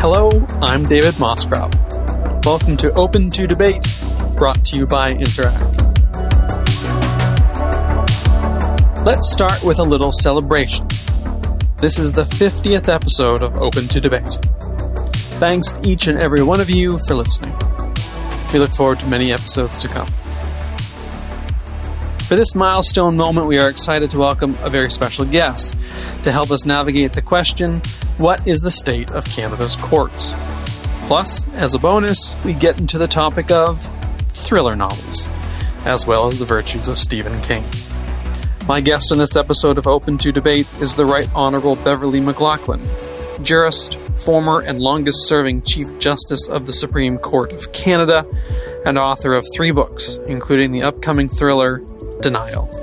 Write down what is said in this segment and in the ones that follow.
Hello, I'm David Moscrop. Welcome to Open to Debate, brought to you by Interact. Let's start with a little celebration. This is the 50th episode of Open to Debate. Thanks to each and every one of you for listening. We look forward to many episodes to come. For this milestone moment, we are excited to welcome a very special guest to help us navigate the question what is the state of Canada's courts? Plus, as a bonus, we get into the topic of thriller novels, as well as the virtues of Stephen King. My guest in this episode of Open to Debate is the Right Honourable Beverley McLachlin, jurist, former and longest serving Chief Justice of the Supreme Court of Canada, and author of three books, including the upcoming thriller Denial.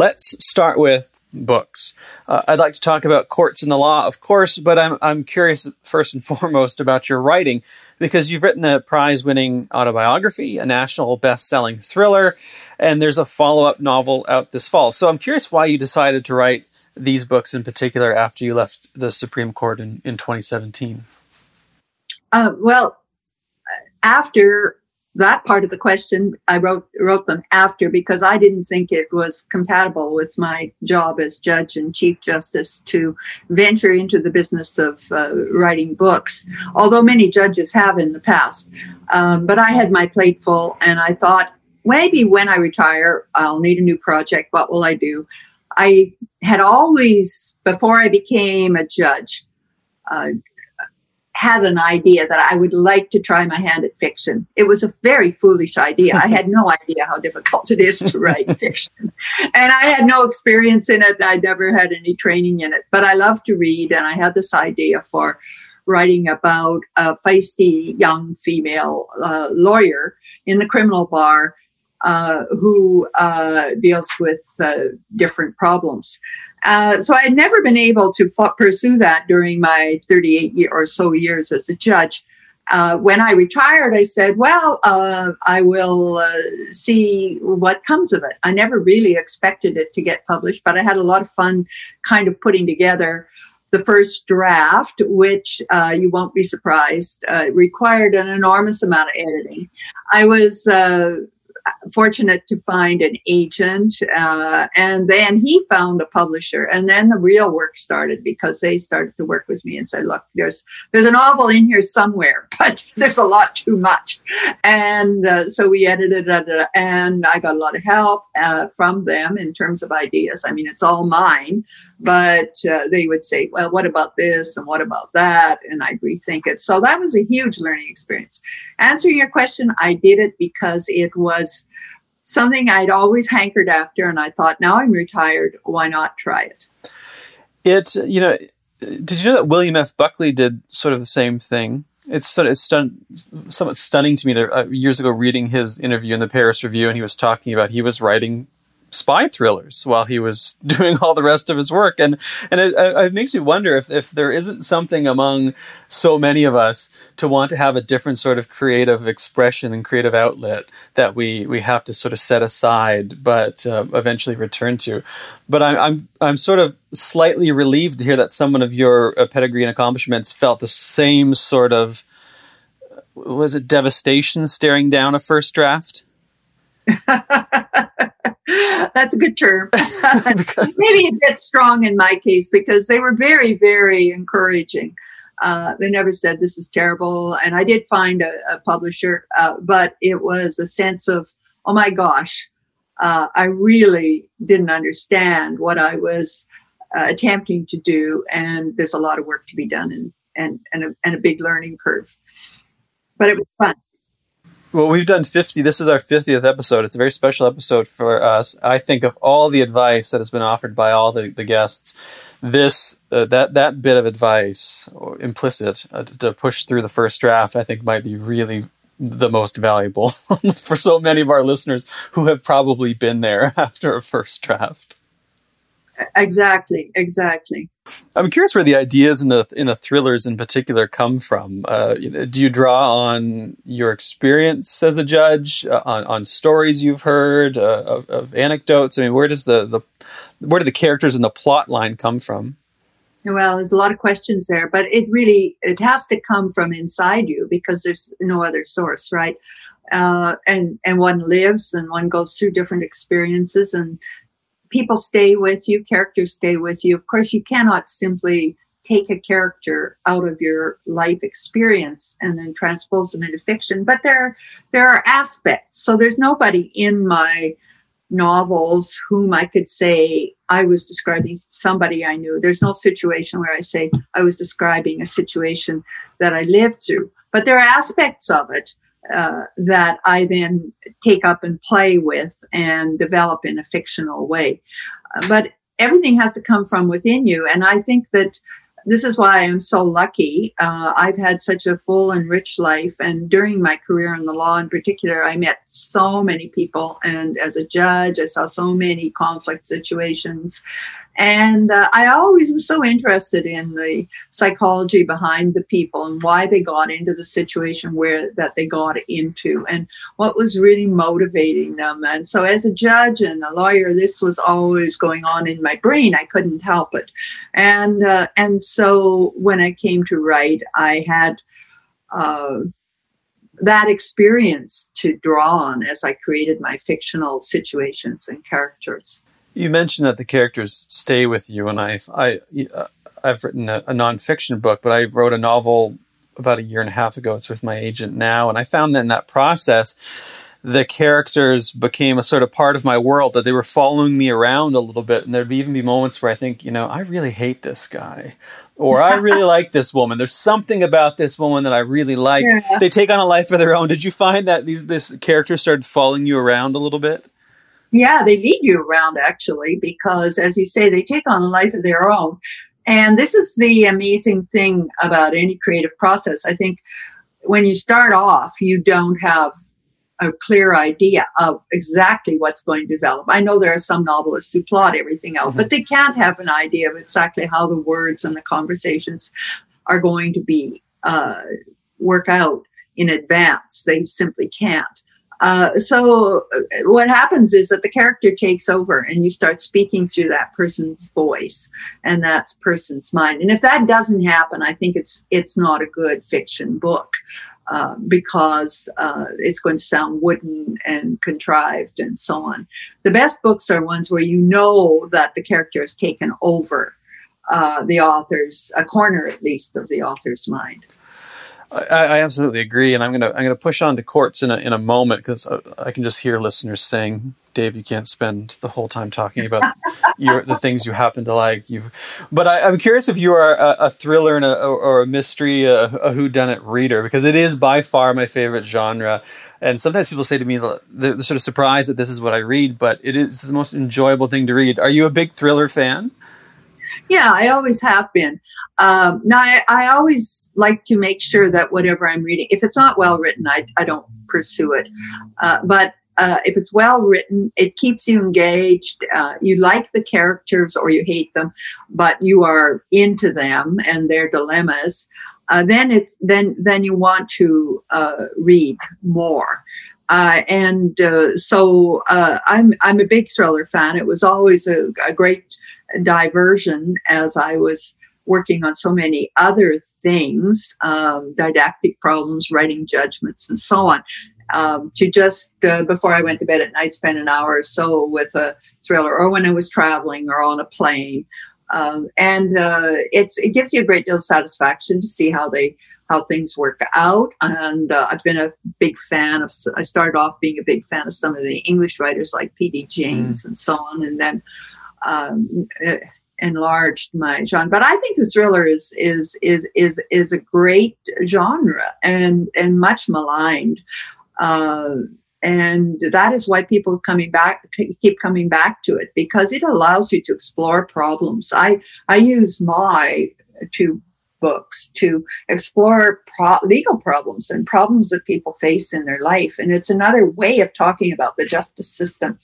Let's start with books. Uh, I'd like to talk about courts and the law, of course, but I'm I'm curious first and foremost about your writing because you've written a prize-winning autobiography, a national best-selling thriller, and there's a follow-up novel out this fall. So I'm curious why you decided to write these books in particular after you left the Supreme Court in, in 2017. Uh, well, after that part of the question I wrote wrote them after because I didn't think it was compatible with my job as judge and chief justice to venture into the business of uh, writing books. Although many judges have in the past, um, but I had my plate full, and I thought maybe when I retire, I'll need a new project. What will I do? I had always, before I became a judge, uh, had an idea that I would like to try my hand at fiction. It was a very foolish idea. I had no idea how difficult it is to write fiction. And I had no experience in it. I never had any training in it. But I love to read, and I had this idea for writing about a feisty young female uh, lawyer in the criminal bar uh, who uh, deals with uh, different problems. Uh, so I had never been able to f- pursue that during my 38 year or so years as a judge. Uh, when I retired, I said, well, uh, I will uh, see what comes of it. I never really expected it to get published, but I had a lot of fun kind of putting together the first draft, which uh, you won't be surprised, required an enormous amount of editing. I was fortunate to find an agent, uh, and then he found a publisher, and then the real work started because they started to work with me and said, "Look, there's there's a novel in here somewhere, but there's a lot too much," and uh, so we edited it, and I got a lot of help uh, from them in terms of ideas. I mean, it's all mine, but uh, they would say, "Well, what about this and what about that?" and I'd rethink it. So that was a huge learning experience. Answering your question, I did it because it was something I'd always hankered after, and I thought, now I'm retired, why not try it? It, you know, did you know that William F. Buckley did sort of the same thing? It's sort of stun- somewhat stunning to me to, uh, years ago reading his interview in the Paris Review, and he was talking about he was writing spy thrillers while he was doing all the rest of his work. And and it, it, makes me wonder if, if there isn't something among so many of us to want to have a different sort of creative expression and creative outlet that we, we have to sort of set aside, but uh, eventually return to. But I'm, I'm, I'm sort of slightly relieved to hear that someone of your uh, pedigree and accomplishments felt the same sort of, was it devastation staring down a first draft? That's a good term. Maybe a bit strong in my case because they were very, very encouraging. Uh, they never said this is terrible. And I did find a, a publisher, uh, but it was a sense of, oh my gosh, uh, I really didn't understand what I was uh, attempting to do. And there's a lot of work to be done and, and, and, a, and a big learning curve. But it was fun. Well, we've done 50. This is our 50th episode. It's a very special episode for us. I think of all the advice that has been offered by all the, the guests, this uh, that that bit of advice, implicit, uh, to push through the first draft, I think might be really the most valuable for so many of our listeners who have probably been there after a first draft. Exactly, exactly. I'm curious where the ideas in the in the thrillers in particular come from. Uh, do you draw on your experience as a judge, uh, on on stories you've heard, uh, of, of, anecdotes? I mean, where does the, the where do the characters and the plot line come from? Well, there's a lot of questions there, but it really it has to come from inside you because there's no other source, right? Uh, and and one lives and one goes through different experiences and people stay with you, characters stay with you. Of course, you cannot simply take a character out of your life experience and then transpose them into fiction, but there there are aspects. So there's nobody in my novels whom I could say I was describing somebody I knew. There's no situation where I say I was describing a situation that I lived through, but there are aspects of it uh, that I then take up and play with and develop in a fictional way. Uh, but everything has to come from within you. And I think that this is why I'm so lucky. Uh, I've had such a full and rich life. And during my career in the law in particular, I met so many people. And as a judge, I saw so many conflict situations. And uh, I always was so interested in the psychology behind the people and why they got into the situation where that they got into and what was really motivating them. And so as a judge and a lawyer, this was always going on in my brain. I couldn't help it. And, uh, and so when I came to write, I had, uh, that experience to draw on as I created my fictional situations and characters. You mentioned that the characters stay with you, and I've I, I've written a, a nonfiction book, but I wrote a novel about a year and a half ago. It's with my agent now, and I found that in that process, the characters became a sort of part of my world that they were following me around a little bit, and there'd even be moments where I think, you know, I really hate this guy, or I really like this woman. There's something about this woman that I really like. Yeah. They take on a life of their own. Did you find that these this character started following you around a little bit? Yeah, they lead you around actually, because as you say, they take on a life of their own. And this is the amazing thing about any creative process. I think when you start off, you don't have a clear idea of exactly what's going to develop. I know there are some novelists who plot everything out, mm-hmm. but they can't have an idea of exactly how the words and the conversations are going to be uh, work out in advance. They simply can't. Uh, so uh, what happens is that the character takes over and you start speaking through that person's voice and that person's mind. And if that doesn't happen i think it's it's not a good fiction book uh, because uh, it's going to sound wooden and contrived and so on. The best books are ones where you know that the character has taken over uh, the author's a corner at least of the author's mind I, I, absolutely agree, and I'm gonna I'm gonna push on to courts in a in a moment because I, uh, I, can just hear listeners saying, "Dave, you can't spend the whole time talking about your the things you happen to like." You, but I, am curious if you are a, a thriller and a, or a mystery, a, a whodunit reader, because it is by far my favorite genre. And sometimes people say to me, they're, they're sort of surprised that this is what I read, but it is the most enjoyable thing to read. Are you a big thriller fan? Yeah, I always have been. Um, now, I, I, always like to make sure that whatever I'm reading, if it's not well written, I, I don't pursue it. Uh, but uh, if it's well written, it keeps you engaged. Uh, you like the characters or you hate them, but you are into them and their dilemmas. Uh, then it's then then you want to uh, read more. Uh, and uh, so uh, I'm I'm a big thriller fan. It was always a, a, great diversion as I was working on so many other things, um, didactic problems, writing judgments, and so on. Um, to just uh, before I went to bed at night, spend an hour or so with a thriller, or when I was traveling or on a plane. Um, and uh, it's it gives you a great deal of satisfaction to see how they how things work out. And uh, I've been a big fan of. I started off being a big fan of some of the English writers like P.D. James mm. and so on, and then um, enlarged my genre. But I think the thriller is is is is is a great genre and and much maligned. Uh, and that is why people coming back keep coming back to it because it allows you to explore problems. I I use my to books to explore pro- legal problems and problems that people face in their life. And it's another way of talking about the justice system.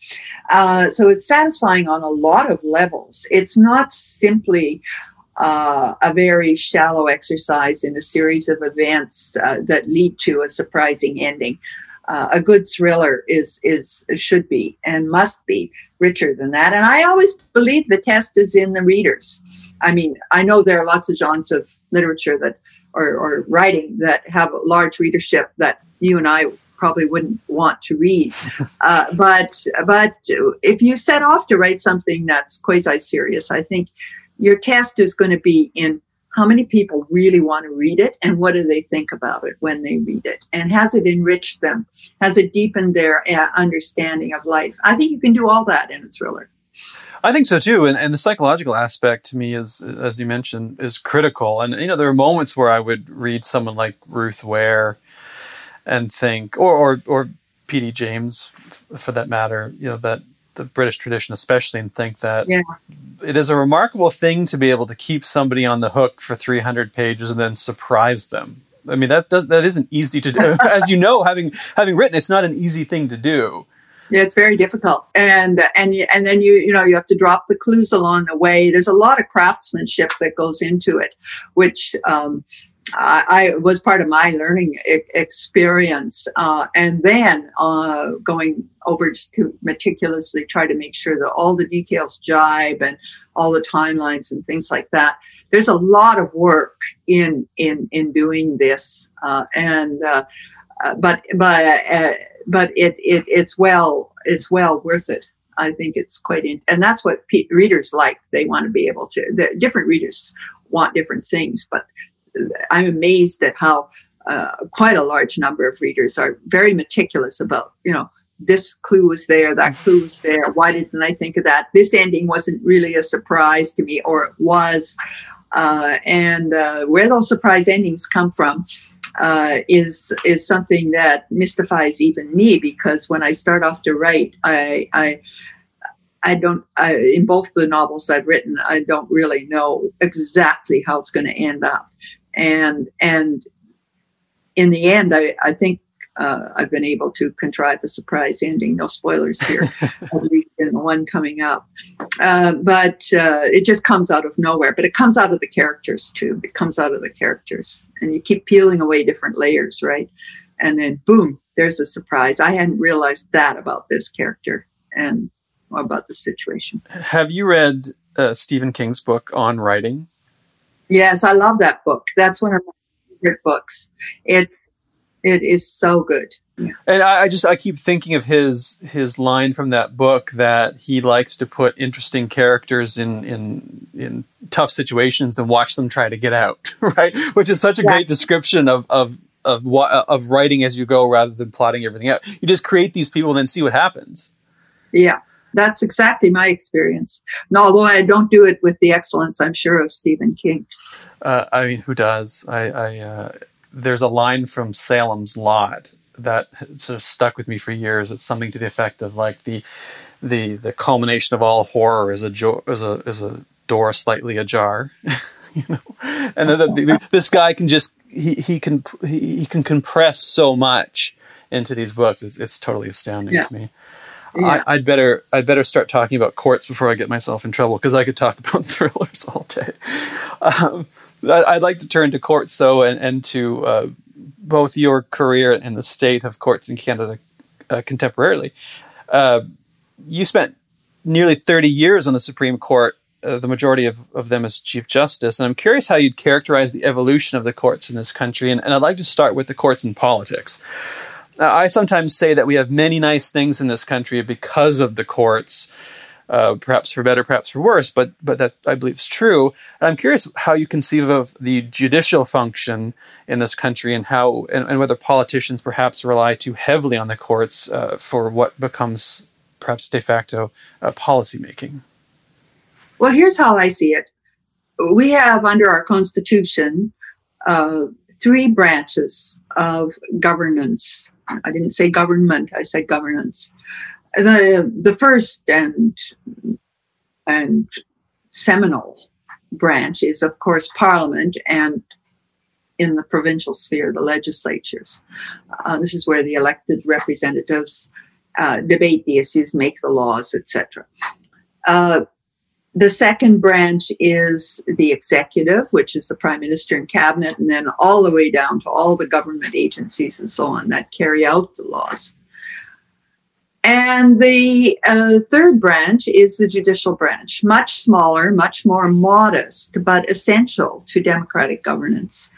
Uh, so it's satisfying on a lot of levels. It's not simply uh, a very shallow exercise in a series of events uh, that lead to a surprising ending. uh, a good thriller is is should be and must be richer than that. And I always believe the test is in the readers. I mean, I know there are lots of genres of literature that or, or writing that have a large readership that you and I probably wouldn't want to read. Uh, but but if you set off to write something that's quasi serious, I think your test is going to be in how many people really want to read it and what do they think about it when they read it? And has it enriched them? Has it deepened their uh, understanding of life? I think you can do all that in a thriller I think so too, and, and the psychological aspect to me is, as you mentioned, is critical. And you know, there are moments where I would read someone like Ruth Ware and think, or or, or P.D. James, for that matter, you know, that the British tradition, especially, and think that yeah. it is a remarkable thing to be able to keep somebody on the hook for 300 pages and then surprise them. I mean, that does that isn't easy to do. As you know, having having written, it's not an easy thing to do. Yeah, it's very difficult, and and and then you you know you have to drop the clues along the way. There's a lot of craftsmanship that goes into it, which um, I, I, was part of my learning experience, uh, and then uh, going over just to meticulously try to make sure that all the details jibe and all the timelines and things like that. There's a lot of work in in in doing this, uh, and uh, uh, but but uh, but it, it it's well it's well worth it. I think it's quite in, and that's what pe- readers like. They want to be able to. The different readers want different things, but I'm amazed at how uh, quite a large number of readers are very meticulous about, you know, this clue was there, that clue was there. Why didn't I think of that? This ending wasn't really a surprise to me, or it was. Uh, and uh, where those surprise endings come from uh, is is something that mystifies even me because when I start off to write, I, I I don't, I, in both the novels I've written, I don't really know exactly how it's going to end up and and in the end, I, I think uh, I've been able to contrive a surprise ending. No spoilers here, in the one coming up. Uh, but uh, it just comes out of nowhere. But it comes out of the characters too. It comes out of the characters, and you keep peeling away different layers, right? And then boom, there's a surprise. I hadn't realized that about this character and about the situation. Have you read uh, Stephen King's book on writing? Yes, I love that book. That's one of my favorite books. It's it is so good. Yeah. And I, I, just I keep thinking of his his line from that book that he likes to put interesting characters in in in tough situations and watch them try to get out, right? Which is such a yeah. great description of of of of writing as you go rather than plotting everything out. You just create these people and then see what happens. Yeah that's exactly my experience. And although I don't do it with the excellence, I'm sure, of Stephen King. Uh, I mean, who does? I, I uh, there's a line from Salem's Lot that sort of stuck with me for years. It's something to the effect of like the the the culmination of all horror is a jo- is a is a door slightly ajar. you know, and then the, the, this guy can just he he can he, he, can compress so much into these books. It's, it's totally astounding yeah. to me. Yeah. I, would better I'd better start talking about courts before I get myself in trouble because I could talk about thrillers all day. Um, I'd like to turn to courts though, and, and to uh, both your career and the state of courts in Canada uh, contemporarily. Uh, you spent nearly 30 years on the Supreme Court, uh, the majority of, of them as Chief Justice. And I'm curious how you'd characterize the evolution of the courts in this country. And, and I'd like to start with the courts in politics. Uh, I sometimes say that we have many nice things in this country because of the courts, uh, perhaps for better, perhaps for worse, but but that I believe is true. And I'm curious how you conceive of the judicial function in this country and how and, and whether politicians perhaps rely too heavily on the courts uh, for what becomes perhaps de facto uh, policy making. Well, here's how I see it. We have under our constitution uh, three branches of governance I didn't say government, I said governance. The, the first and, and seminal branch is, of course, Parliament and in the provincial sphere, the legislatures. Uh, this is where the elected representatives uh, debate the issues, make the laws, etc. Uh, the second branch is the executive, which is the prime minister and cabinet, and then all the way down to all the government agencies and so on that carry out the laws. And the uh, third branch is the judicial branch, much smaller, much more modest, but essential to democratic governance.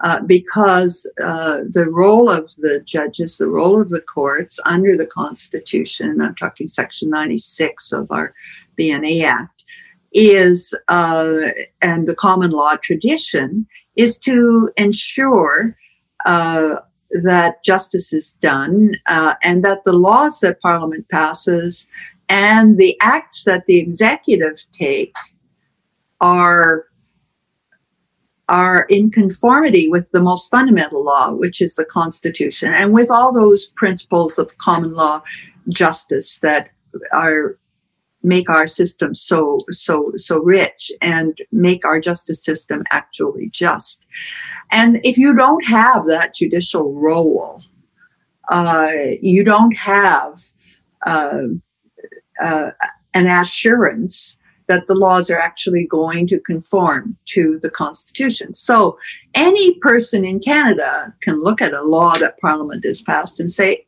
Uh, because uh, the role of the judges, the role of the courts under the Constitution, I'm talking Section 96 of our BNA Act, is, uh, and the common law tradition, is to ensure uh, that justice is done uh, and that the laws that Parliament passes and the acts that the executive take are are in conformity with the most fundamental law, which is the Constitution, and with all those principles of common law justice that are make our system so so so rich and make our justice system actually just. And if you don't have that judicial role, uh, you don't have uh, uh, an assurance that the laws are actually going to conform to the Constitution. So any person in Canada can look at a law that Parliament has passed and say,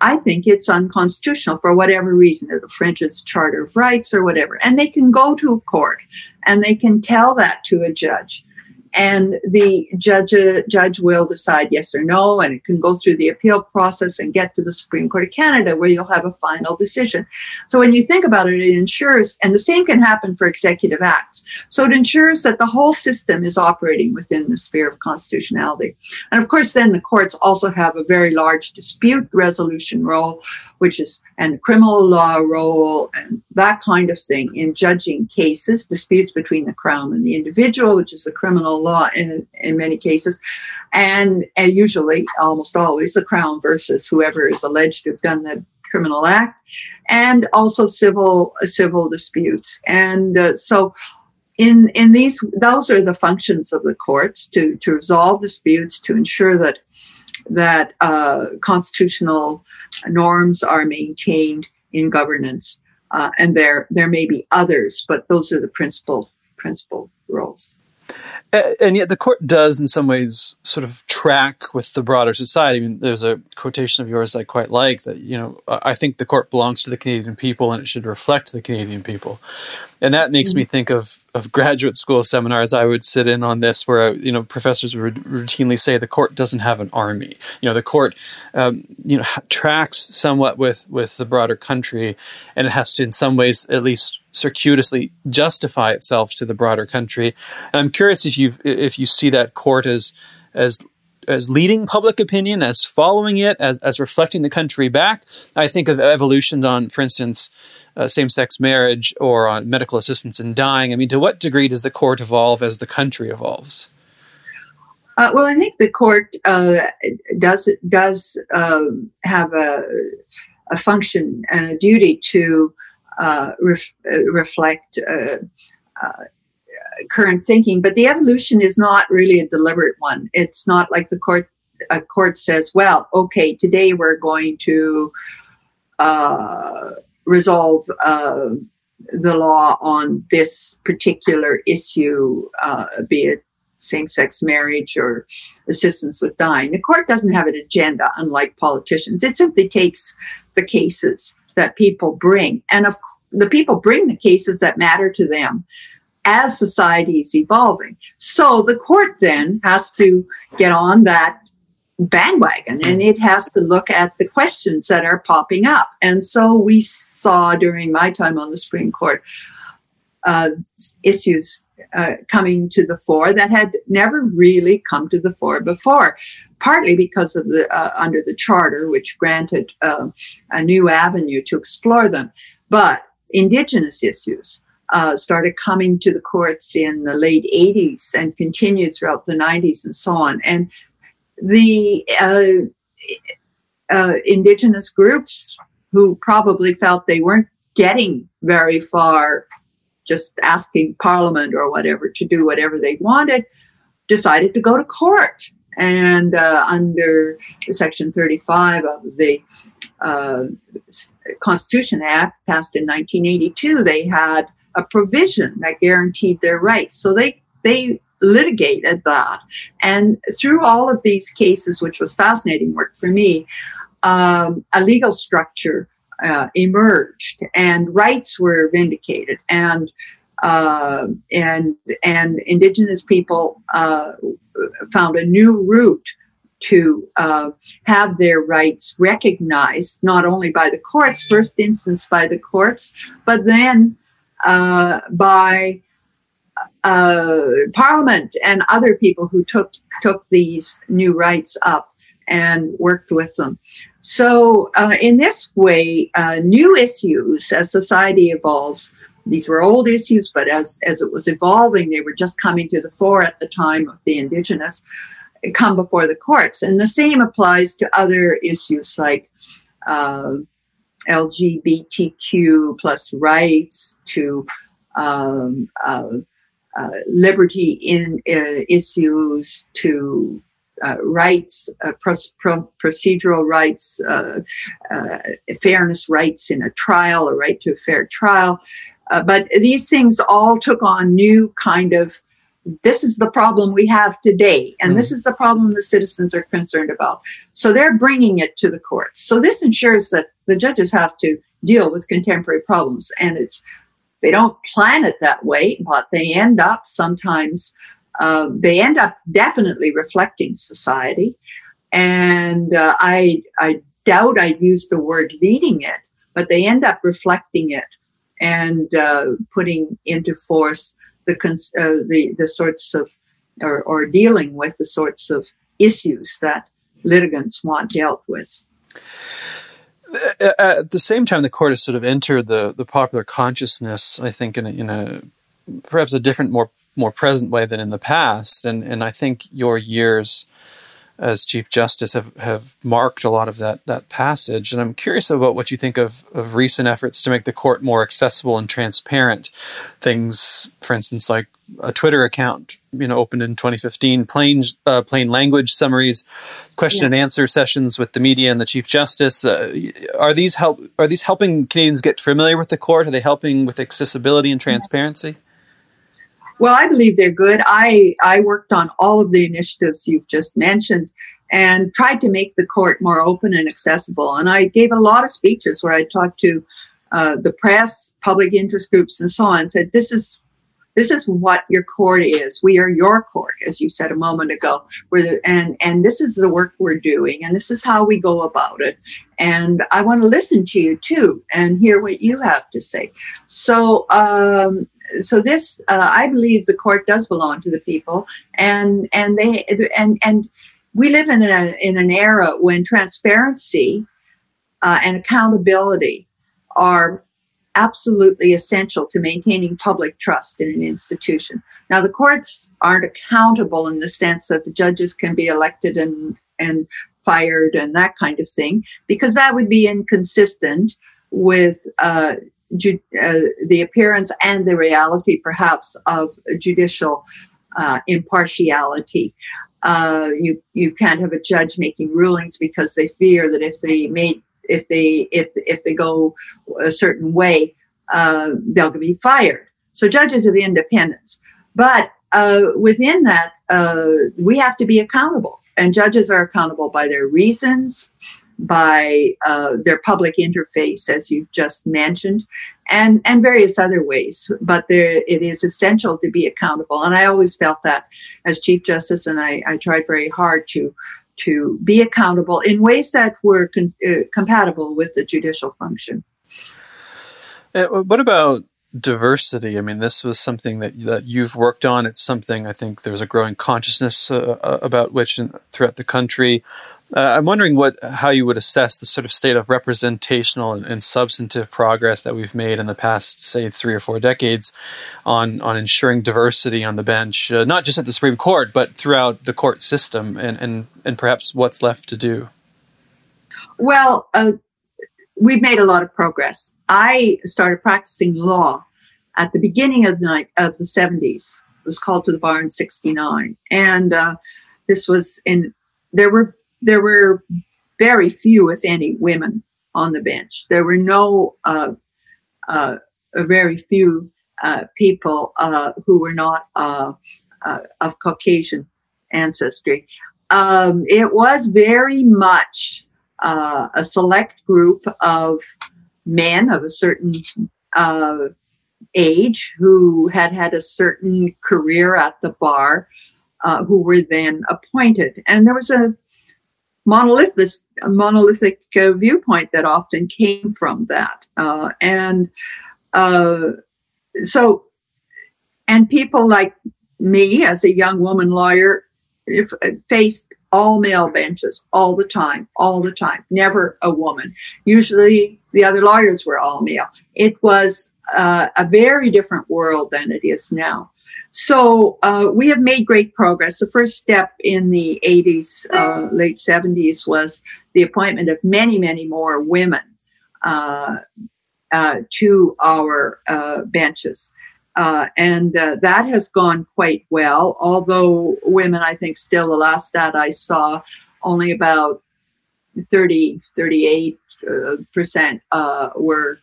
I think it's unconstitutional for whatever reason. The Charter of Rights or whatever. And they can go to a court and they can tell that to a judge and the judge uh, judge will decide yes or no and it can go through the appeal process and get to the supreme court of canada where you'll have a final decision. So when you think about it it ensures and the same can happen for executive acts. So it ensures that the whole system is operating within the sphere of constitutionality. And of course then the courts also have a very large dispute resolution role which is and criminal law role and that kind of thing in judging cases, disputes between the crown and the individual, which is the criminal law in, in many cases, and, and usually, almost always, the crown versus whoever is alleged to have done the criminal act, and also civil civil disputes. And uh, so, in in these, those are the functions of the courts to to resolve disputes, to ensure that that uh, constitutional norms are maintained in governance. Uh, and there, there may be others, but those are the principal, principal roles and yet the court does in some ways sort of track with the broader society. I mean, there's a quotation of yours I quite like that, you know, I think the court belongs to the Canadian people and it should reflect the Canadian people. And that makes mm-hmm. me think of, of graduate school seminars I would sit in on this where, you know, professors would routinely say the court doesn't have an army. You know, the court, um, you know, tracks somewhat with, with the broader country and it has to in some ways at least circuitously justify itself to the broader country. And I'm curious if you if you see that court as as as leading public opinion, as following it, as, as reflecting the country back. I think of evolution on, for instance, uh, same sex marriage or on medical assistance in dying. I mean, to what degree does the court evolve as the country evolves? Uh, well, I think the court uh, does does um, have a, a function and a duty to uh, ref, uh, reflect uh, current thinking. But the evolution is not really a deliberate one. It's not like the court a court says, "Well, okay, today we're going to resolve." the law on this particular issue, uh, be it same sex marriage or assistance with dying. The court doesn't have an agenda, unlike politicians. It simply takes the cases that people bring. And of the people bring the cases that matter to them as society is evolving. So the court then has to get on that bandwagon and it has to look at the questions that are popping up. And so we saw during my time on the Supreme Court uh, issues uh, coming to the fore that had never really come to the fore before, partly because of the uh, under the charter, which granted uh, a new avenue to explore them, but indigenous issues. Uh, started coming to the courts in the late 80s and continued throughout the 90s and so on. And the uh, indigenous groups who probably felt they weren't getting very far just asking Parliament or whatever to do whatever they wanted, decided to go to court. And uh, under Section 35 of the uh, Constitution Act passed in 1982, they had a provision that guaranteed their rights. So they they litigated that, and through all of these cases, which was fascinating work for me, um, a legal structure uh, emerged, and rights were vindicated, and uh, and and indigenous people uh, found a new route to uh, have their rights recognized, not only by the courts, first instance by the courts, but then uh, by uh, Parliament and other people who took took these new rights up and worked with them. So, uh, in this way, uh, new issues as society evolves. These were old issues, but as, as it was evolving, they were just coming to the fore at the time of the indigenous come before the courts. And the same applies to other issues like uh, LGBTQ plus rights, to um, uh, uh, liberty in uh, issues, to uh, rights, uh, pro- procedural rights, fairness rights in a trial, a right to a fair trial. but these things all took on new kind of this is the problem we have today, and mm this is the problem the citizens are concerned about. So they're bringing it to the courts. So this ensures that the judges have to deal with contemporary problems, and it's they don't plan it that way, but they end up sometimes uh, they end up definitely reflecting society. And uh, I I doubt I'd use the word leading it, but they end up reflecting it and uh, putting into force the uh, the the sorts of or, or dealing with the sorts of issues that litigants want dealt with. Uh, at the same time, the court has sort of entered the, the popular consciousness, I think, in a, in a perhaps a different, more more present way than in the past. And and I think your years as Chief Justice have, have marked a lot of that that passage. And I'm curious about what you think of, of recent efforts to make the court more accessible and transparent. Things, for instance, like a Twitter account, you know, opened in 2015, plain uh, plain language summaries, question yeah. and answer sessions with the media and the Chief Justice. Uh, are these help? Are these helping Canadians get familiar with the court? Are they helping with accessibility and transparency? Well, I believe they're good. I, I worked on all of the initiatives you've just mentioned and tried to make the court more open and accessible. And I gave a lot of speeches where I talked to uh, the press, public interest groups, and so on, said, This is this is what your court is. We are your court, as you said a moment ago. The, and and this is the work we're doing, and this is how we go about it. And I want to listen to you too, and hear what you have to say. So um, so this uh, i believe the court does belong to the people and and they and and we live in a in an era when transparency uh, and accountability are absolutely essential to maintaining public trust in an institution now the courts aren't accountable in the sense that the judges can be elected and and fired and that kind of thing because that would be inconsistent with uh, ju- uh, the appearance and the reality, perhaps, of judicial uh, impartiality. Uh, you you can't have a judge making rulings because they fear that if they made if they if if they go a certain way, uh, they'll be fired. So judges have independence, but uh, within that, uh, we have to be accountable, and judges are accountable by their reasons by uh, their public interface, as you just mentioned, and and various other ways. But there, it is essential to be accountable, and I always felt that as Chief Justice, and I, I tried very hard to to be accountable in ways that were con- uh, compatible with the judicial function. Uh, what about diversity. I mean, this was something that that you've worked on. It's something I think there's a growing consciousness uh, uh about which in, throughout the country. Uh, I'm wondering what how you would assess the sort of state of representational and, and, substantive progress that we've made in the past, say, three or four decades, on on ensuring diversity on the bench, uh, not just at the Supreme Court, but throughout the court system, and and and perhaps what's left to do. Well, uh, we've made a lot of progress. I started practicing law at the beginning of the night of the 70s. It was called to the bar in 69. And uh, this was in, there were, there were very few, if any, women on the bench. There were no, uh, uh, very few uh, people uh, who were not uh, uh, of Caucasian ancestry. Um, it was very much uh, a select group of men of a certain age who had had a certain career at the bar who were then appointed. And there was a monolithic, a monolithic uh, viewpoint that often came from that. Uh, and uh, so, and people like me as a young woman lawyer if, uh, faced all male benches all the time, all the time, never a woman. Usually the other lawyers were all male. It was uh, a very different world than it is now. So uh, we have made great progress. The first step in the 80s, uh, late 70s, was the appointment of many, many more women uh, uh to our uh, benches. Uh, and that has gone quite well, although women, I think, still the last stat I saw, only about 30, 38 percent were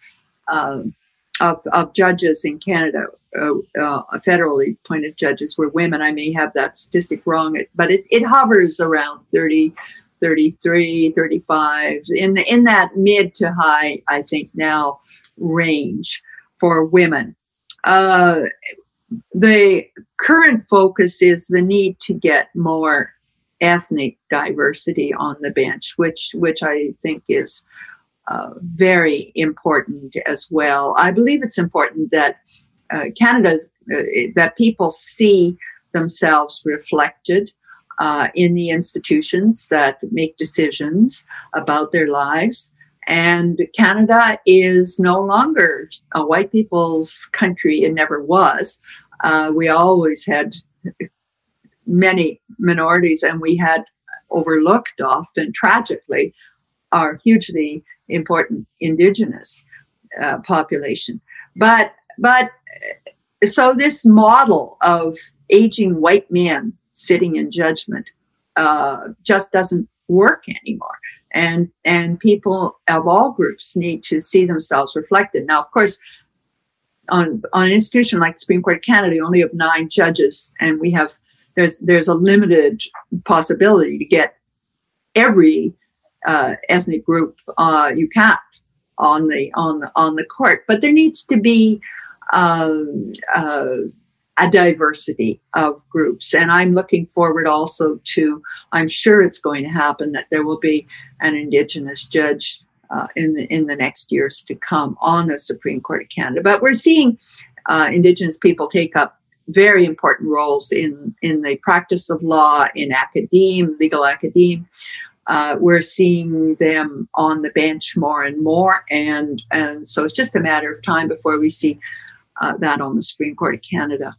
of, of judges in Canada uh, uh, federally appointed judges were women. I may have that statistic wrong, but it, it hovers around 30, 33, 35, in, in that mid to high, I think now, range for women. Uh, the current focus is the need to get more ethnic diversity on the bench, which which I think is uh, very important as well. I believe it's important that uh, Canada's uh, that people see themselves reflected uh, in the institutions that make decisions about their lives. And Canada is no longer a white people's country. It never was. Uh, we always had many minorities, and we had overlooked often, tragically, our hugely important Indigenous uh, population. But but so this model of aging white men sitting in judgment uh, just doesn't work anymore and and people of all groups need to see themselves reflected now of course on on an institution like the supreme court of canada you only have nine judges and we have there's there's a limited possibility to get every uh, ethnic group uh, you can't on the on the on the court but there needs to be um, uh, a diversity of groups. And I'm looking forward also to, I'm sure it's going to happen that there will be an Indigenous judge uh, in, the, in the next years to come on the Supreme Court of Canada. But we're seeing uh, Indigenous people take up very important roles in, in the practice of law, in academe, legal academe. Uh, we're seeing them on the bench more and more, and and so it's just a matter of time before we see uh, that on the Supreme Court of Canada.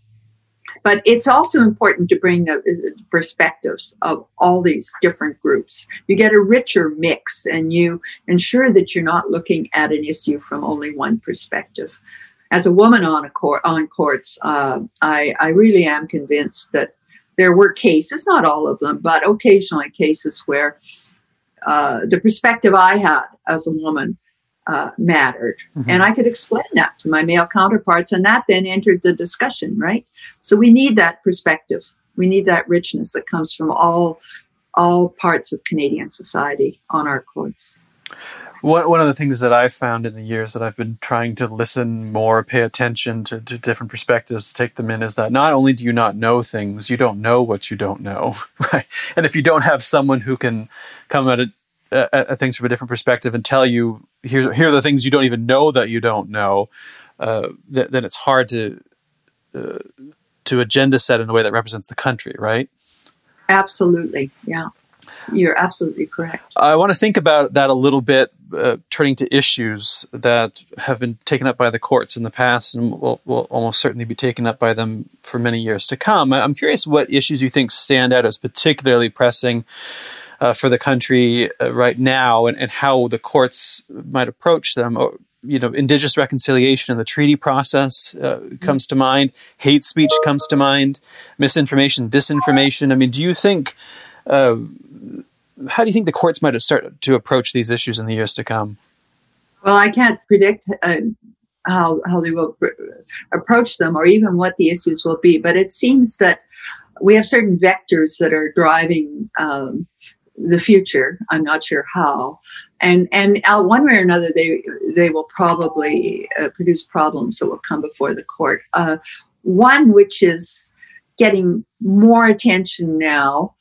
But it's also important to bring the perspectives of all these different groups. You get a richer mix and you ensure that you're not looking at an issue from only one perspective. As a woman on, a court, on courts, uh, I, I really am convinced that there were cases, not all of them, but occasionally cases where uh, the perspective I had as a woman uh, mattered. Mm-hmm. And I could explain that to my male counterparts, and that then entered the discussion, right? So we need that perspective. We need that richness that comes from all all parts of Canadian society on our courts. One, one of the things that I've found in the years that I've been trying to listen more, pay attention to, to different perspectives, take them in, is that not only do you not know things, you don't know what you don't know, right? And if you don't have someone who can come at it at things from a different perspective and tell you here here are the things you don't even know that you don't know, uh, th- then it's hard to uh, to agenda set in a way that represents the country, right? Absolutely, yeah. You're absolutely correct. I want to think about that a little bit, uh, turning to issues that have been taken up by the courts in the past and will, will almost certainly be taken up by them for many years to come. I'm curious what issues you think stand out as particularly pressing uh, for the country uh, right now and, and how the courts might approach them. Or, you know, indigenous reconciliation and the treaty process uh, comes to mind. Hate speech comes to mind. Misinformation, disinformation. I mean, do you think? Uh, how do you think the courts might start to approach these issues in the years to come? Well, I can't predict uh, how how they will approach them, or even what the issues will be. But it seems that we have certain vectors that are driving um, the future. I'm not sure how, and and uh, one way or another, they they will probably uh, produce problems that will come before the court. Uh, one which is getting more attention now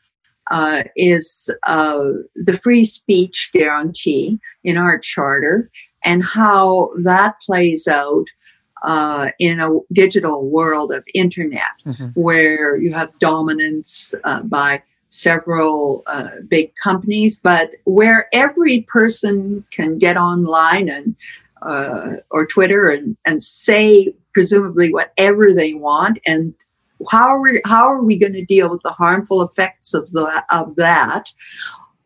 uh, is uh, the free speech guarantee in our charter and how that plays out uh, in a digital world of internet mm-hmm. where you have dominance uh, by several uh, big companies, but where every person can get online and uh, or Twitter and, and say presumably whatever they want and how are we, how are we going to deal with the harmful effects of the of that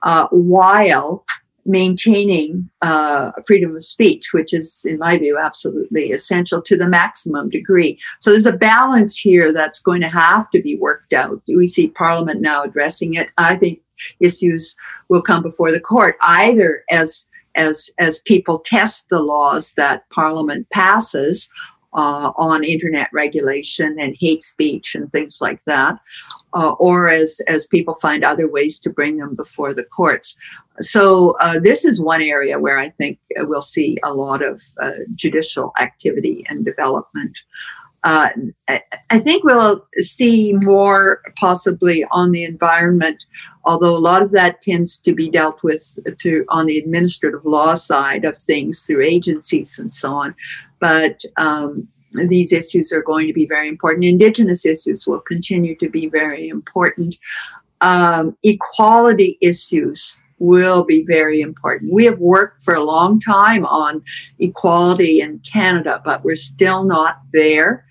uh, while maintaining uh, freedom of speech, which is, in my view, absolutely essential to the maximum degree. So there's a balance here that's going to have to be worked out. We see Parliament now addressing it. I think issues will come before the court either as as as people test the laws that Parliament passes uh, on internet regulation and hate speech and things like that, uh, or as, as people find other ways to bring them before the courts. So, uh, this is one area where I think we'll see a lot of uh, judicial activity and development. Uh, I think we'll see more possibly on the environment, although a lot of that tends to be dealt with through on the administrative law side of things through agencies and so on. But um, these issues are going to be very important. Indigenous issues will continue to be very important. Um, equality issues will be very important. We have worked for a long time on equality in Canada, but we're still not there.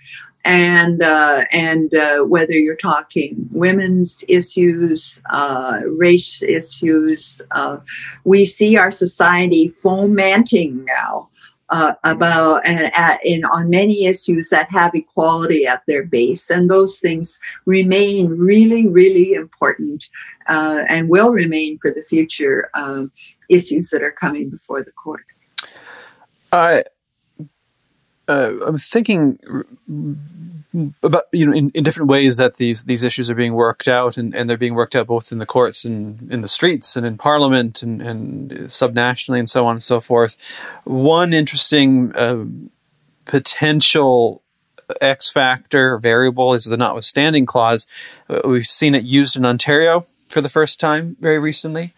And uh, and uh, whether you're talking women's issues, uh, race issues, uh, we see our society fomenting now uh, about and on many issues that have equality at their base, and those things remain really, really important uh, and will remain for the future um, issues that are coming before the court. I uh, I'm thinking about you know in, in different ways that these these issues are being worked out and, and they're being worked out both in the courts and in the streets and in parliament and, and subnationally and so on and so forth. One interesting uh, potential x factor variable is the notwithstanding clause. Uh, we've seen it used in ontario for the first time very recently.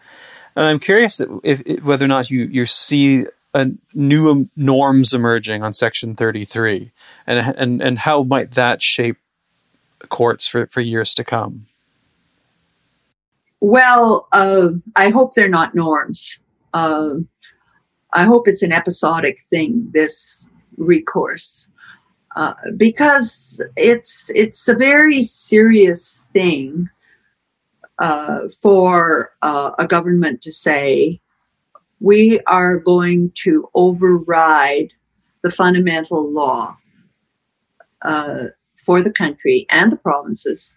And i'm curious if, if, whether or not you you see a new norms emerging on Section 33, and and and how might that shape courts for, for years to come? Well, uh, I hope they're not norms. Uh, I hope it's an episodic thing. This recourse. Uh, because it's it's a very serious thing uh, for uh, a government to say we are going to override the fundamental law uh, for the country and the provinces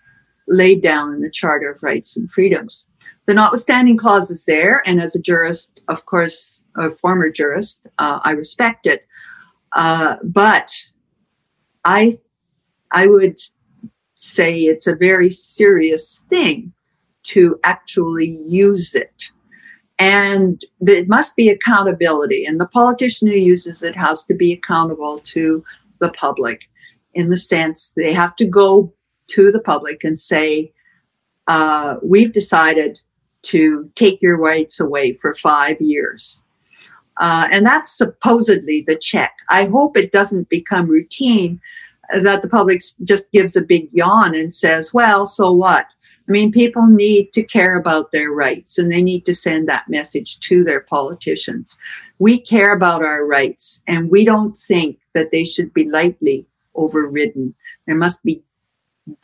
laid down in the Charter of Rights and Freedoms. The notwithstanding clause is there, and as a jurist, of course, a former jurist, uh, I respect it. Uh, but I, I would say it's a very serious thing to actually use it and it must be accountability. And the politician who uses it has to be accountable to the public in the sense they have to go to the public and say, uh, We've decided to take your rights away for five years. Uh, and that's supposedly the check. I hope it doesn't become routine that the public just gives a big yawn and says, Well, so what? I mean, people need to care about their rights and they need to send that message to their politicians. We care about our rights and we don't think that they should be lightly overridden. There must be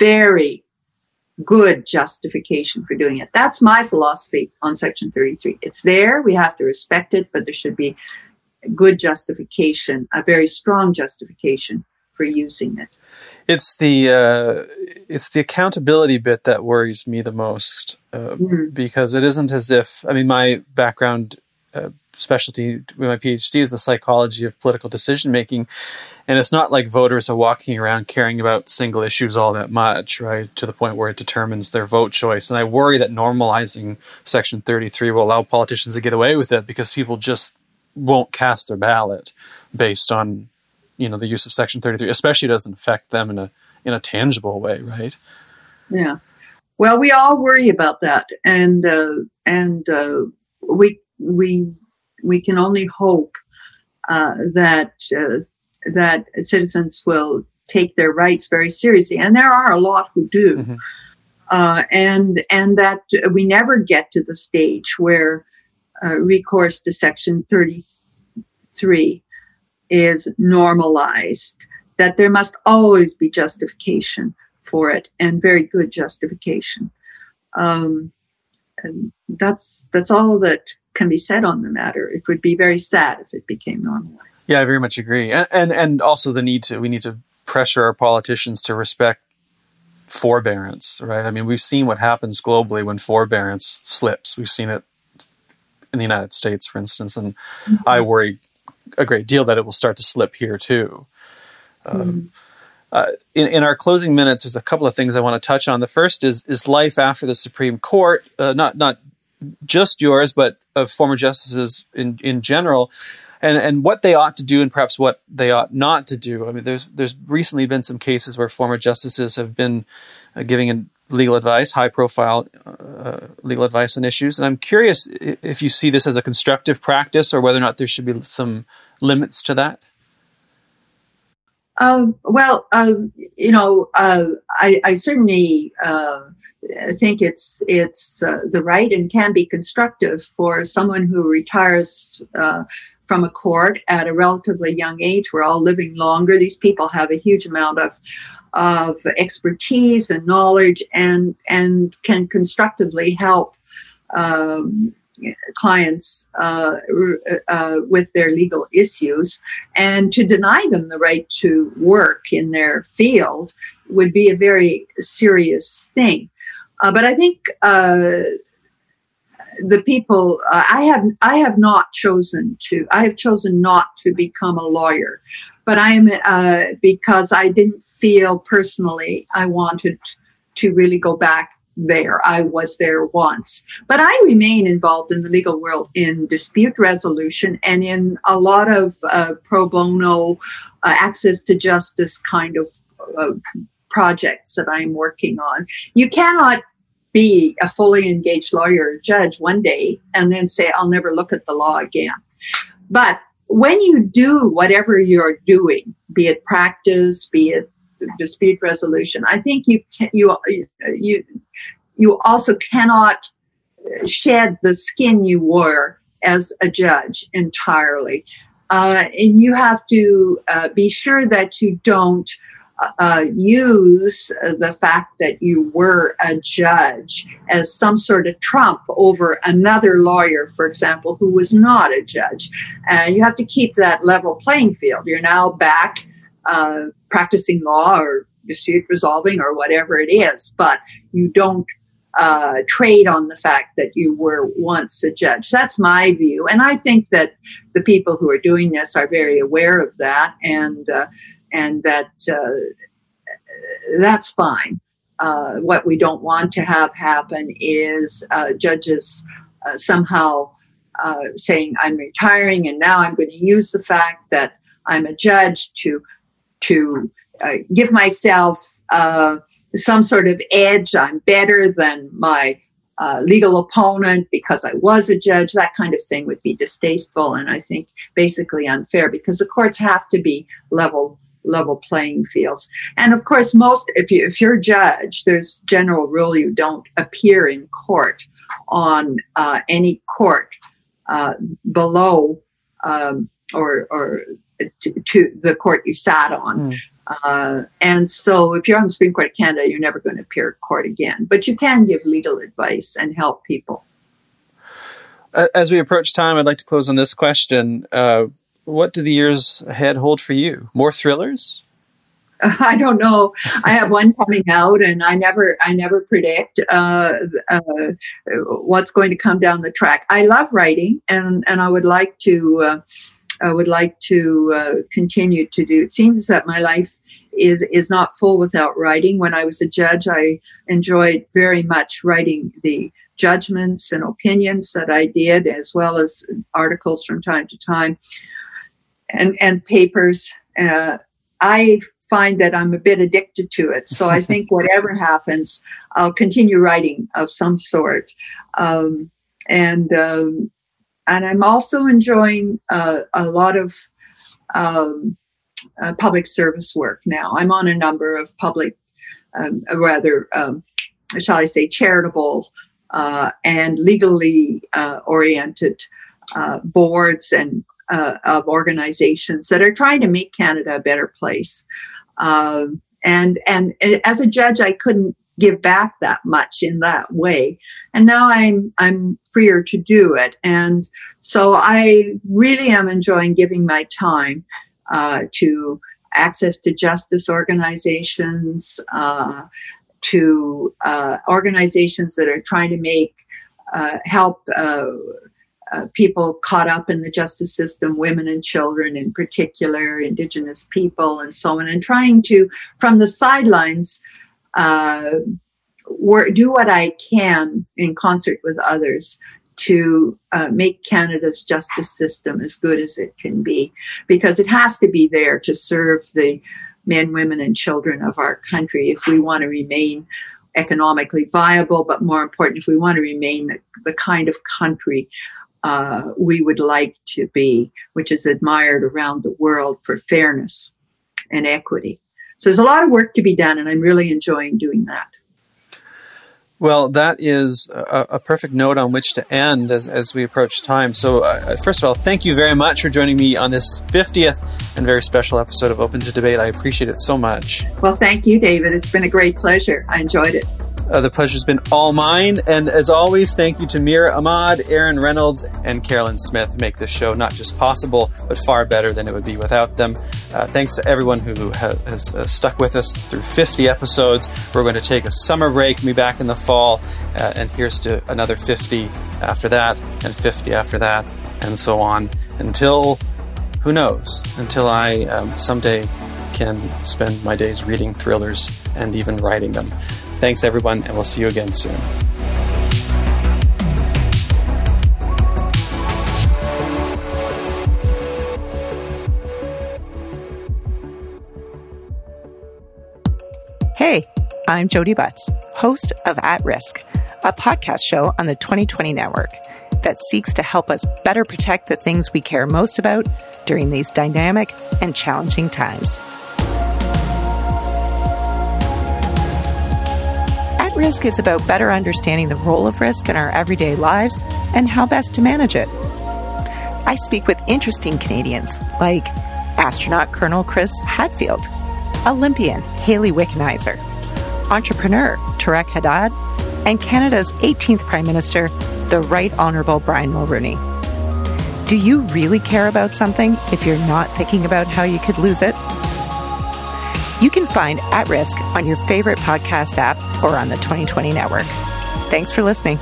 very good justification for doing it. That's my philosophy on Section 33. It's there, we have to respect it, but there should be good justification, a very strong justification for using it. It's the uh, it's the accountability bit that worries me the most uh, mm-hmm. because it isn't as if I mean my background uh, specialty with my PhD is the psychology of political decision making. And it's not like voters are walking around caring about single issues all that much, right? To the point where it determines their vote choice. And I worry that normalizing Section 33 will allow politicians to get away with it because people just won't cast their ballot based on, you know, the use of Section 33, especially doesn't affect them in a in a tangible way, right? Yeah. Well, we all worry about that, and uh, and uh, we we we can only hope uh, that uh, that citizens will take their rights very seriously, and there are a lot who do, mm-hmm. Uh, and and that we never get to the stage where uh, recourse to Section thirty three is normalized. That there must always be justification for it, and very good justification. Um, and that's that's all that can be said on the matter. It would be very sad if it became normalized. Yeah, I very much agree, and and, and also the need to we need to pressure our politicians to respect forbearance, right? I mean, we've seen what happens globally when forbearance slips. We've seen it in the United States, for instance, and mm-hmm. I worry a great deal that it will start to slip here too. Um, mm-hmm. Uh, in, in, our closing minutes, there's a couple of things I want to touch on. The first is is life after the Supreme Court, uh, not not just yours, but of former justices in in general, and and what they ought to do, and perhaps what they ought not to do. I mean, there's there's recently been some cases where former justices have been uh, giving legal advice, high profile uh, legal advice on issues, and I'm curious if you see this as a constructive practice or whether or not there should be some limits to that. Um, well, uh, you know, uh, I, I, certainly uh, think it's it's uh, the right and can be constructive for someone who retires uh, from a court at a relatively young age. We're all living longer. These people have a huge amount of of expertise and knowledge, and and can constructively help. Um, clients uh, uh, with their legal issues, and to deny them the right to work in their field would be a very serious thing. Uh, but I think uh, the people uh, I have I have not chosen to I have chosen not to become a lawyer, but I am uh, because I didn't feel personally I wanted to really go back there. I was there once. But I remain involved in the legal world in dispute resolution and in a lot of uh, pro bono uh, access to justice kind of uh, projects that I'm working on. You cannot be a fully engaged lawyer or judge one day and then say, I'll never look at the law again. But when you do whatever you're doing, be it practice, be it dispute resolution. I think you can, you you you also cannot shed the skin you wore as a judge entirely, uh, and you have to uh, be sure that you don't. Uh, use the fact that you were a judge as some sort of trump over another lawyer, for example, who was not a judge. And you have to keep that level playing field. You're now back uh, practicing law or dispute resolving or whatever it is, but you don't uh, trade on the fact that you were once a judge. That's my view, and I think that the people who are doing this are very aware of that, and uh, and that uh, that's fine. Uh, what we don't want to have happen is uh, judges somehow saying, "I'm retiring, and now I'm going to use the fact that I'm a judge to to uh, give myself uh, some sort of edge. I'm better than my uh, legal opponent because I was a judge. That kind of thing would be distasteful and I think basically unfair because the courts have to be level level playing fields. And of course, most if you if you're a judge, there's general rule you don't appear in court on uh, any court uh, below um, or or to, to, the court you sat on. Mm. Uh, and so, if you're on the Supreme Court of Canada, you're never going to appear in court again. But you can give legal advice and help people. As we approach time, I'd like to close on this question. What do the years ahead hold for you? More thrillers? I don't know. I have one coming out, and I never, I never predict uh, uh, what's going to come down the track. I love writing, and and I would like to, uh, I would like to uh, continue to do. It seems that my life is is not full without writing. When I was a judge, I enjoyed very much writing the judgments and opinions that I did, as well as articles from time to time, and and papers. Uh, I find that I'm a bit addicted to it. So I think whatever happens, I'll continue writing of some sort. Um, and um, and I'm also enjoying uh, a lot of um, uh, public service work now. I'm on a number of public, um, rather, um, shall I say, charitable uh, and legally uh, oriented uh, boards and uh, of organizations that are trying to make Canada a better place. Um, and and as a judge, I couldn't give back that much in that way, and now I'm I'm freer to do it, and so I really am enjoying giving my time uh, to access to justice organizations, uh, to uh, organizations that are trying to make uh, help uh, people caught up in the justice system, women and children in particular, indigenous people, and so on, and trying to, from the sidelines, uh, work, do what I can in concert with others to uh, make Canada's justice system as good as it can be, because it has to be there to serve the men, women, and children of our country if we want to remain economically viable, but more important, if we want to remain the, the kind of country uh, we would like to be, which is admired around the world for fairness and equity. So there's a lot of work to be done, and I'm really enjoying doing that. Well, that is a, a, perfect note on which to end as, as we approach time. So, uh, first of all, thank you very much for joining me on this 50th and very special episode of Open to Debate. I appreciate it so much. Well, thank you, David. It's been a great pleasure. I enjoyed it. Uh, the pleasure's been all mine. And as always, thank you to Mira Ahmad, Aaron Reynolds, and Carolyn Smith make this show not just possible, but far better than it would be without them. Uh, thanks to everyone who ha- has uh, stuck with us through 50 episodes. We're going to take a summer break, be back in the fall, uh, and here's to another 50 after that, and 50 after that, and so on until, who knows, until I um, someday can spend my days reading thrillers and even writing them. Thanks, everyone, and we'll see you again soon. Hey, I'm Jody Butts, host of At Risk, a podcast show on the 2020 Network that seeks to help us better protect the things we care most about during these dynamic and challenging times. Risk is about better understanding the role of risk in our everyday lives and how best to manage it. I speak with interesting Canadians like astronaut Colonel Chris Hadfield, Olympian Hayley Wickenheiser, entrepreneur Tarek Haddad, and Canada's 18th Prime Minister, the Right Honourable Brian Mulroney. Do you really care about something if you're not thinking about how you could lose it? You can find At Risk on your favorite podcast app or on the 2020 network. Thanks for listening.